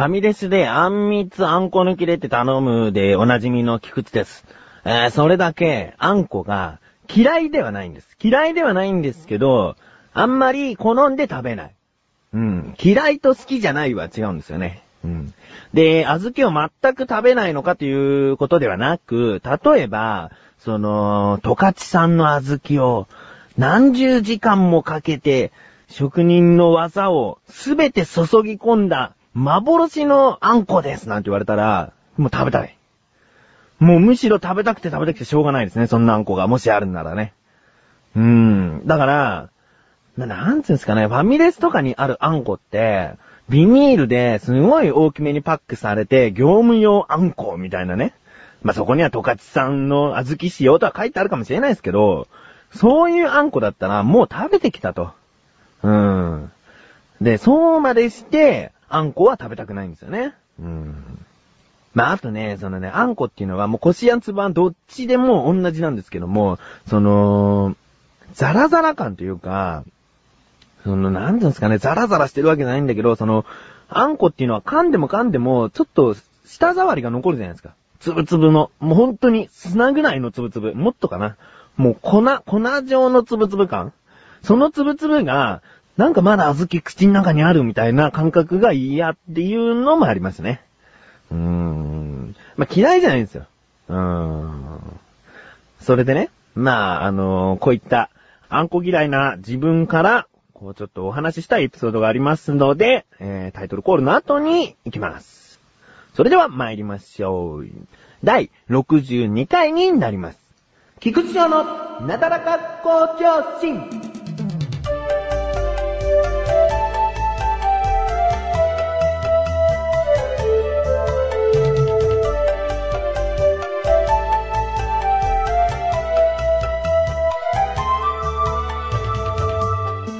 ファミレスであんみつあんこ抜きでって頼むでおなじみの菊池です。えー、それだけ、あんこが嫌いではないんです。嫌いではないんですけど、あんまり好んで食べない。うん。嫌いと好きじゃないは違うんですよね。うん。で、小豆を全く食べないのかということではなく、例えば、その、十勝産の小豆を何十時間もかけて、職人の技をすべて注ぎ込んだ幻のあんこですなんて言われたら、もう食べたい。もうむしろ食べたくて食べたくてしょうがないですね、そんなあんこが。もしあるんならね。うーん。だから、ななんつうんですかね、ファミレスとかにあるあんこって、ビニールですごい大きめにパックされて、業務用あんこみたいなね。まあ、そこには十勝産の小豆使用とは書いてあるかもしれないですけど、そういうあんこだったらもう食べてきたと。うーん。で、そうまでして、あんこは食べたくないんですよね。うん。まあ、あとね、そのね、あんこっていうのはもうこしやんつばんどっちでも同じなんですけども、その、ザラザラ感というか、その、なんていうんですかね、ザラザラしてるわけじゃないんだけど、その、あんこっていうのは噛んでも噛んでも、ちょっと、舌触りが残るじゃないですか。つぶつぶの。もう本当に砂ぐらいのつぶつぶ。もっとかな。もう粉、粉状のつぶつぶ感。そのつぶつぶが、なんかまだ小豆口の中にあるみたいな感覚が嫌っていうのもありますね。うーん。まあ、嫌いじゃないんですよ。うーん。それでね、まあ、あのこういった、あんこ嫌いな自分から、こうちょっとお話ししたいエピソードがありますので、えー、タイトルコールの後に行きます。それでは参りましょう。第62回になります。菊池城のなだらか向上心。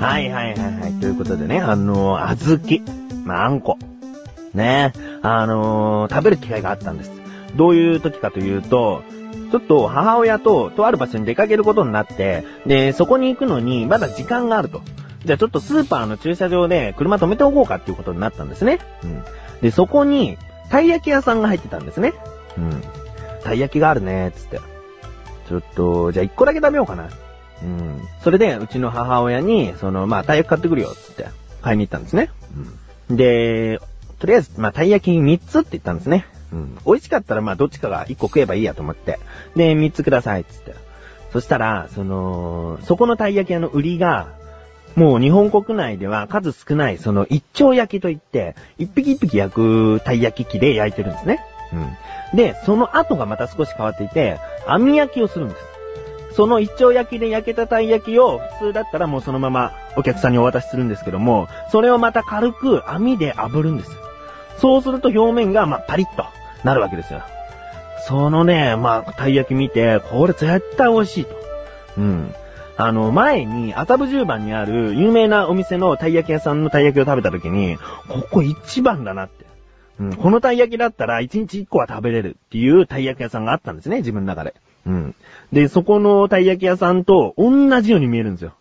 はいはいはいはい。ということでね、あのー、小豆。まあ、あんこ。ねあの、食べる機会があったんです。どういう時かというと、ちょっと母親ととある場所に出かけることになって、で、そこに行くのにまだ時間があると。じゃあちょっとスーパーの駐車場で車止めておこうかっていうことになったんですね。うん。で、そこに、たい焼き屋さんが入ってたんですね。うん。たい焼きがあるね、つって。ちょっと、じゃあ一個だけ食べようかな。うん。それで、うちの母親に、その、まあ、たい焼き買ってくるよ、つって、買いに行ったんですね。うん。で、とりあえず、まあ、たい焼き3つって言ったんですね。うん。美味しかったら、まあ、どっちかが1個食えばいいやと思って。で、3つください、つって。そしたら、その、そこのたい焼き屋の売りが、もう日本国内では数少ない、その一丁焼きといって、一匹一匹焼くたい焼き器で焼いてるんですね。うん。で、その後がまた少し変わっていて、網焼きをするんです。その一丁焼きで焼けたたい焼きを普通だったらもうそのままお客さんにお渡しするんですけども、それをまた軽く網で炙るんです。そうすると表面がまあパリッとなるわけですよ。そのね、まあ、たい焼き見て、これ絶対美味しいと。うん。あの、前に、麻布十番にある有名なお店のたい焼き屋さんのたい焼きを食べた時に、ここ一番だなって。うん、このたい焼きだったら一日一個は食べれるっていうたい焼き屋さんがあったんですね、自分の中で。うん。で、そこのたい焼き屋さんと同じように見えるんですよ。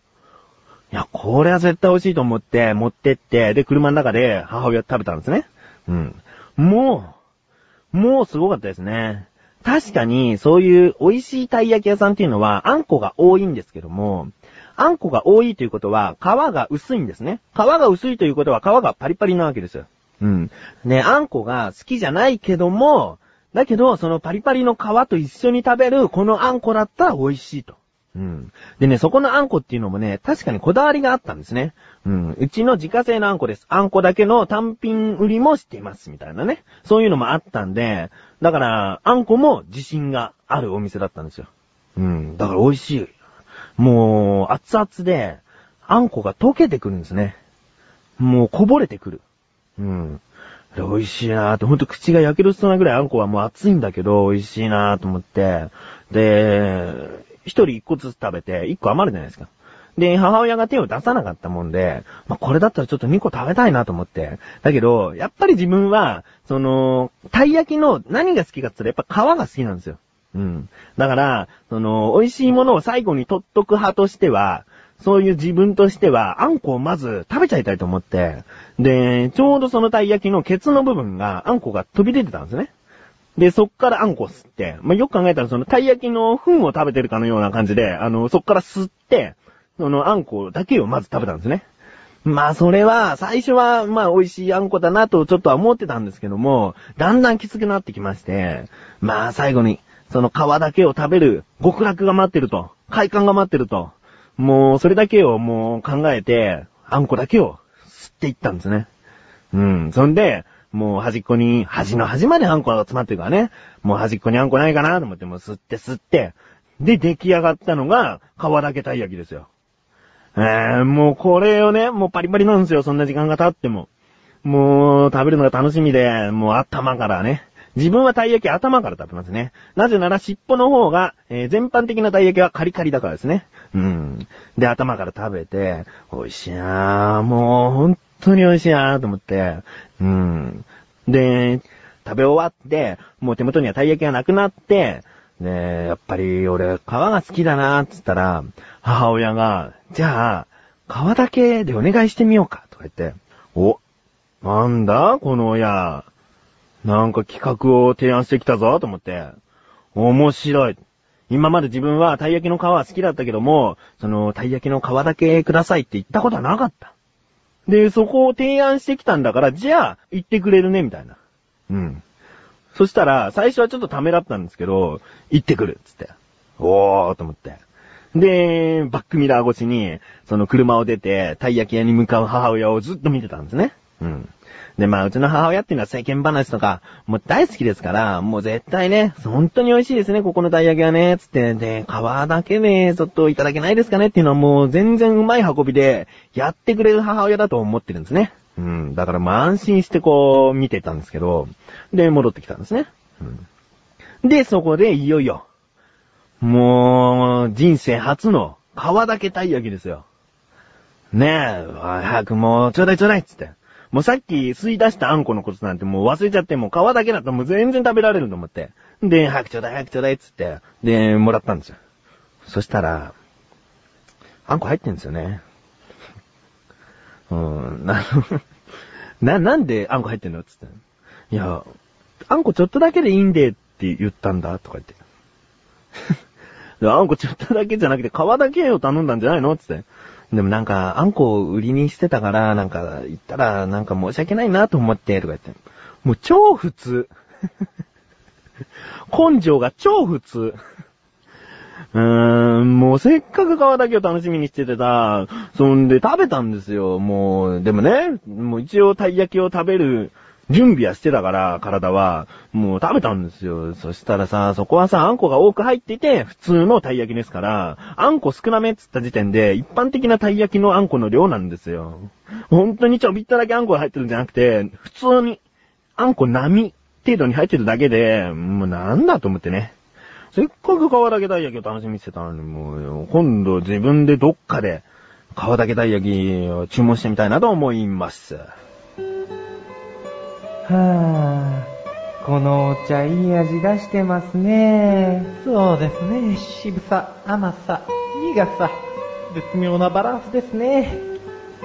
いや、これは絶対美味しいと思って、持ってって、で、車の中で母親食べたんですね。うん。もう、もうすごかったですね。確かに、そういう美味しいたい焼き屋さんっていうのは、あんこが多いんですけども、あんこが多いということは、皮が薄いんですね。皮が薄いということは、皮がパリパリなわけですよ。うん。ね、あんこが好きじゃないけども、だけど、そのパリパリの皮と一緒に食べる、このあんこだったら美味しいと。うん。でね、そこのあんこっていうのもね、確かにこだわりがあったんですね。うん。うちの自家製のあんこです。あんこだけの単品売りもしています、みたいなね。そういうのもあったんで、だから、あんこも自信があるお店だったんですよ。うん。だから美味しい。もう、熱々で、あんこが溶けてくるんですね。もうこぼれてくる。うん。で美味しいなーって、ほんと口が焼けるしそうなぐらいあんこはもう熱いんだけど、美味しいなーと思って。で、一人一個ずつ食べて、一個余るじゃないですか。で、母親が手を出さなかったもんで、まあ、これだったらちょっと2個食べたいなと思って。だけど、やっぱり自分は、その、たい焼きの何が好きかって言ったらやっぱ皮が好きなんですよ。うん。だから、その、美味しいものを最後に取っとく派としては、そういう自分としては、あんこをまず食べちゃいたいと思って、で、ちょうどそのたい焼きのケツの部分が、あんこが飛び出てたんですね。で、そっからあんこ吸って、まあ、よく考えたらそのたい焼きの糞を食べてるかのような感じで、あの、そっから吸って、そのあんこだけをまず食べたんですね。まあ、それは、最初は、まあ、美味しいあんこだなとちょっとは思ってたんですけども、だんだんきつくなってきまして、まあ、最後に、その皮だけを食べる極楽が待ってると、快感が待ってると、もう、それだけをもう考えて、あんこだけを吸っていったんですね。うん。そんで、もう端っこに、端の端まであんこが詰まってるからね。もう端っこにあんこないかなと思って、もう吸って吸って。で、出来上がったのが、皮だけたい焼きですよ。えー、もうこれをね、もうパリパリなんですよ、そんな時間が経っても。もう、食べるのが楽しみで、もう頭からね。自分はたい焼き頭から食べますね。なぜなら尻尾の方が、えー全般的なたい焼きはカリカリだからですね。うん。で、頭から食べて、美味しいなぁ、もう本当に美味しいなぁと思って。うん。で、食べ終わって、もう手元にはたい焼きがなくなって、で、やっぱり俺、皮が好きだなぁつったら、母親が、じゃあ、皮だけでお願いしてみようか、とか言って、お、なんだこの親。なんか企画を提案してきたぞ、と思って。面白い。今まで自分はたい焼きの皮は好きだったけども、その、たい焼きの皮だけくださいって言ったことはなかった。で、そこを提案してきたんだから、じゃあ、言ってくれるね、みたいな。うん。そしたら、最初はちょっとためらったんですけど、行ってくる、つって。おー、と思って。で、バックミラー越しに、その車を出て、たい焼き屋に向かう母親をずっと見てたんですね。うん。で、まあ、うちの母親っていうのは世間話とか、もう大好きですから、もう絶対ね、本当に美味しいですね、ここのたい焼きはね、つって、で、皮だけで、ちょっといただけないですかねっていうのはもう全然うまい運びで、やってくれる母親だと思ってるんですね。うん。だからまあ安心してこう、見てたんですけど、で、戻ってきたんですね。うん。で、そこでいよいよ、もう、人生初の皮だけたい焼きですよ。ねえ、早くもう、ちょうだいちょうだいっつって。もうさっき吸い出したあんこのことなんてもう忘れちゃって、もう皮だけだともう全然食べられると思って。で、早くちょうだい早くちょうだいっつって。で、もらったんですよ。そしたら、あんこ入ってんですよね。うん、な、な、なんであんこ入ってんの？つって。いや、あんこちょっとだけでいいんでって言ったんだとか言って。あんこちょっとだけじゃなくて皮だけを頼んだんじゃないの？つって。でもなんか、あんこを売りにしてたから、なんか、言ったら、なんか申し訳ないなと思って、とか言って。もう超普通。根性が超普通。うーん、もうせっかく皮だけを楽しみにしててさ、そんで食べたんですよ、もう。でもね、もう一応たい焼きを食べる準備はしてたから、体は。もう食べたんですよ。そしたらさ、そこはさ、あんこが多く入ってて、普通のたい焼きですから、あんこ少なめっつった時点で、一般的なたい焼きのあんこの量なんですよ。本当にちょびっとだけあんこが入ってるんじゃなくて、普通に、あんこ並程度に入ってるだけで、もうなんだと思ってね。せっかく皮だけたい焼きを楽しみにしてたのに、もう、今度自分でどっかで、皮だけたい焼きを注文してみたいなと思います。はぁ、このお茶いい味出してますね。そうですね。渋さ、甘さ、苦さ、絶妙なバランスですね。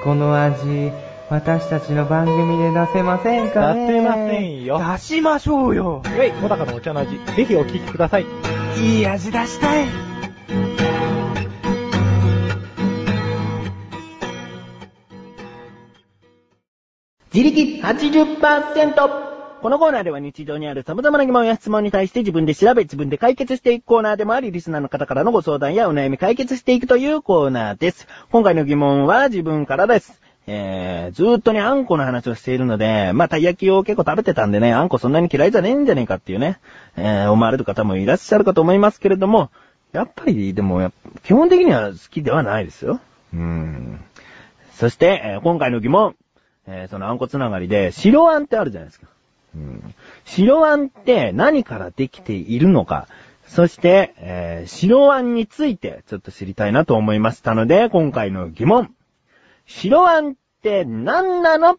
この味、私たちの番組で出せませんかね出せませんよ。出しましょうよ。ウェイ、小高のお茶の味、ぜひお聞きください。いい味出したい。自力 80%! このコーナーでは日常にある様々な疑問や質問に対して自分で調べ自分で解決していくコーナーでもあり、リスナーの方からのご相談やお悩み解決していくというコーナーです。今回の疑問は自分からです。えー、ずーっとね、あんこの話をしているので、まあ、たい焼きを結構食べてたんでね、あんこそんなに嫌いじゃねえんじゃねえかっていうね、えー、思われる方もいらっしゃるかと思いますけれども、やっぱり、でも、基本的には好きではないですよ。うん。そして、えー今回の疑問、えーそのあんこつながりで、白あんってあるじゃないですか。うん、白あんって何からできているのか、そして、えー白あんについてちょっと知りたいなと思いましたので、今回の疑問。白あんって何なの？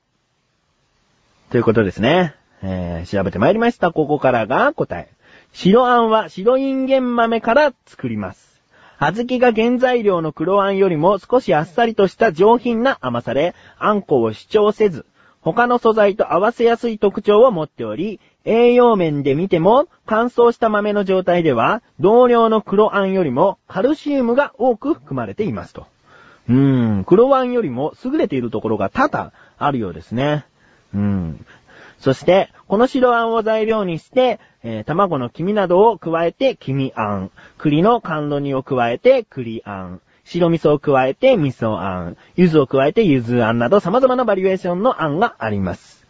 ということですね。えー調べてまいりました。ここからが答え。白あんは白インゲン豆から作ります。小豆が原材料の黒あんよりも少しあっさりとした上品な甘さで、あんこを主張せず、他の素材と合わせやすい特徴を持っており、栄養面で見ても乾燥した豆の状態では、同量の黒あんよりもカルシウムが多く含まれていますと。うーん、黒あんよりも優れているところが多々あるようですね。うん。そして、この白あんを材料にして、えー卵の黄身などを加えて黄身あん、栗の甘露煮を加えて栗あん、白味噌を加えて味噌あん、柚子を加えて柚子あんなど様々なバリエーションのあんがあります。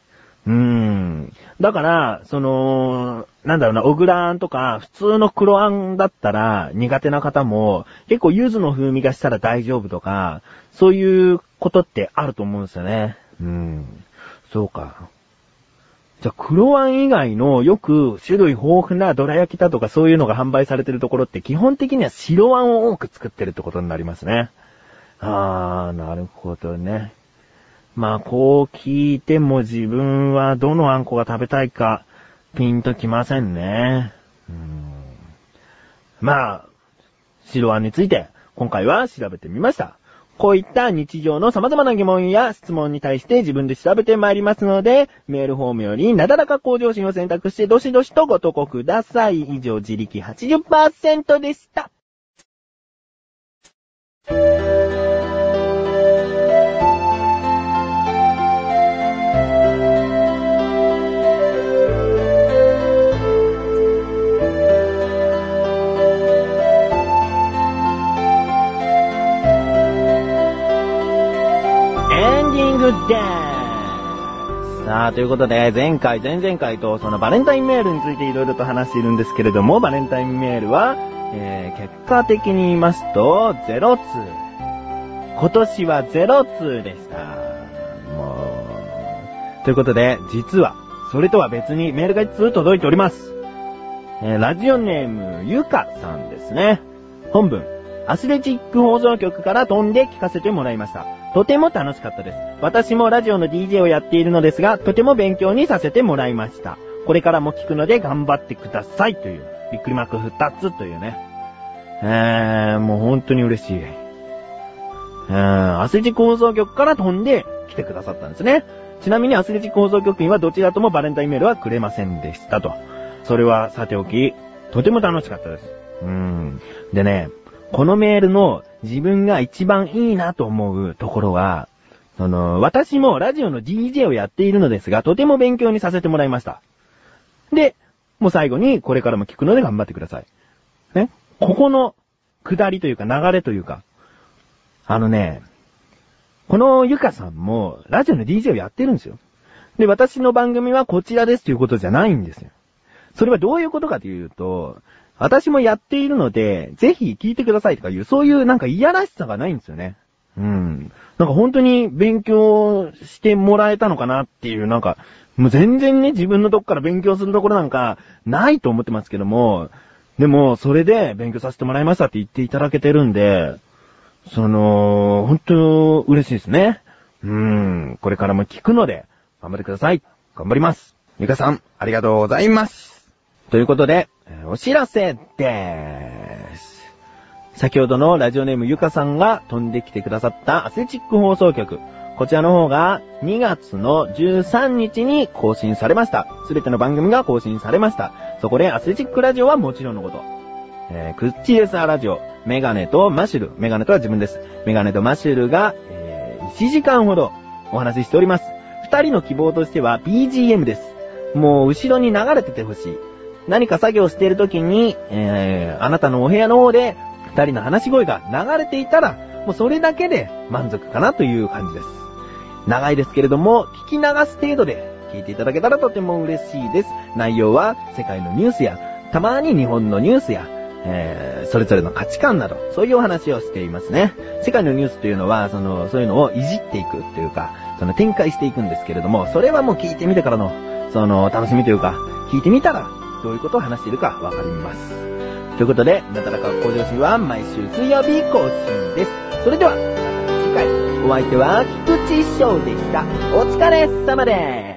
うーん。だから、その、なんだろうな、小倉あんとか、普通の黒あんだったら苦手な方も、結構柚子の風味がしたら大丈夫とか、そういうことってあると思うんですよね。うーん。そうか。じゃあ、黒あん以外のよく種類豊富などら焼きだとかそういうのが販売されてるところって基本的には白あんを多く作ってるってことになりますね。あー、なるほどね。まあ、こう聞いても自分はどのあんこが食べたいかピンときませんね。うんまあ、白あんについて今回は調べてみました。こういった日常の様々な疑問や質問に対して自分で調べてまいりますので、メールフォームよりなだらか向上心を選択してどしどしとご投稿ください。以上、自力80%でした。ということで、前回、前々回と、そのバレンタインメールについていろいろと話しているんですけれども、バレンタインメールは、えー、結果的に言いますと、0通。今年は0通でした。もう。ということで、実は、それとは別にメールが1通届いております。えー、ラジオネーム、ゆかさんですね。本文。アスレチック放送局から飛んで聞かせてもらいました。とても楽しかったです。私もラジオの DJ をやっているのですが、とても勉強にさせてもらいました。これからも聞くので頑張ってくださいという、びっくりマーク2つというね。えー、もう本当に嬉しい。えー、アスレチック放送局から飛んで来てくださったんですね。ちなみにアスレチック放送局員はどちらともバレンタインメールはくれませんでしたと。それはさておき、とても楽しかったです。うん。でね、このメールの自分が一番いいなと思うところは、その、私もラジオの DJ をやっているのですが、とても勉強にさせてもらいました。で、もう最後にこれからも聞くので頑張ってください。ね。ここの下りというか流れというか、あのね、このゆかさんもラジオの DJ をやってるんですよ。で、私の番組はこちらですということじゃないんですよ。それはどういうことかというと、私もやっているので、ぜひ聞いてくださいとかいう、そういうなんかいやらしさがないんですよね。うん。なんか本当に勉強してもらえたのかなっていう、なんか、もう全然ね、自分のとこから勉強するところなんか、ないと思ってますけども、でも、それで勉強させてもらいましたって言っていただけてるんで、その、本当嬉しいですね。うん。これからも聞くので、頑張ってください。頑張ります。ゆかさん、ありがとうございます。ということで、お知らせでーす。先ほどのラジオネームゆかさんが飛んできてくださったアスレチック放送局。こちらの方が2月の13日に更新されました。すべての番組が更新されました。そこでアスレチックラジオはもちろんのこと。えー、クッチレサーラジオ、メガネとマシュル。メガネとは自分です。メガネとマシュルが、えー、1時間ほどお話ししております。二人の希望としては BGM です。もう後ろに流れててほしい。何か作業している時に、えー、あなたのお部屋の方で二人の話し声が流れていたら、もうそれだけで満足かなという感じです。長いですけれども、聞き流す程度で聞いていただけたらとても嬉しいです。内容は世界のニュースや、たまに日本のニュースや、えー、それぞれの価値観など、そういうお話をしていますね。世界のニュースというのは、その、そういうのをいじっていくというか、その展開していくんですけれども、それはもう聞いてみてからの、その、楽しみというか、聞いてみたら、どういうことを話しているかわかります。ということで、なだらか向上心は毎週水曜日更新です。それでは、また次回、お相手は菊池翔でした。お疲れ様です。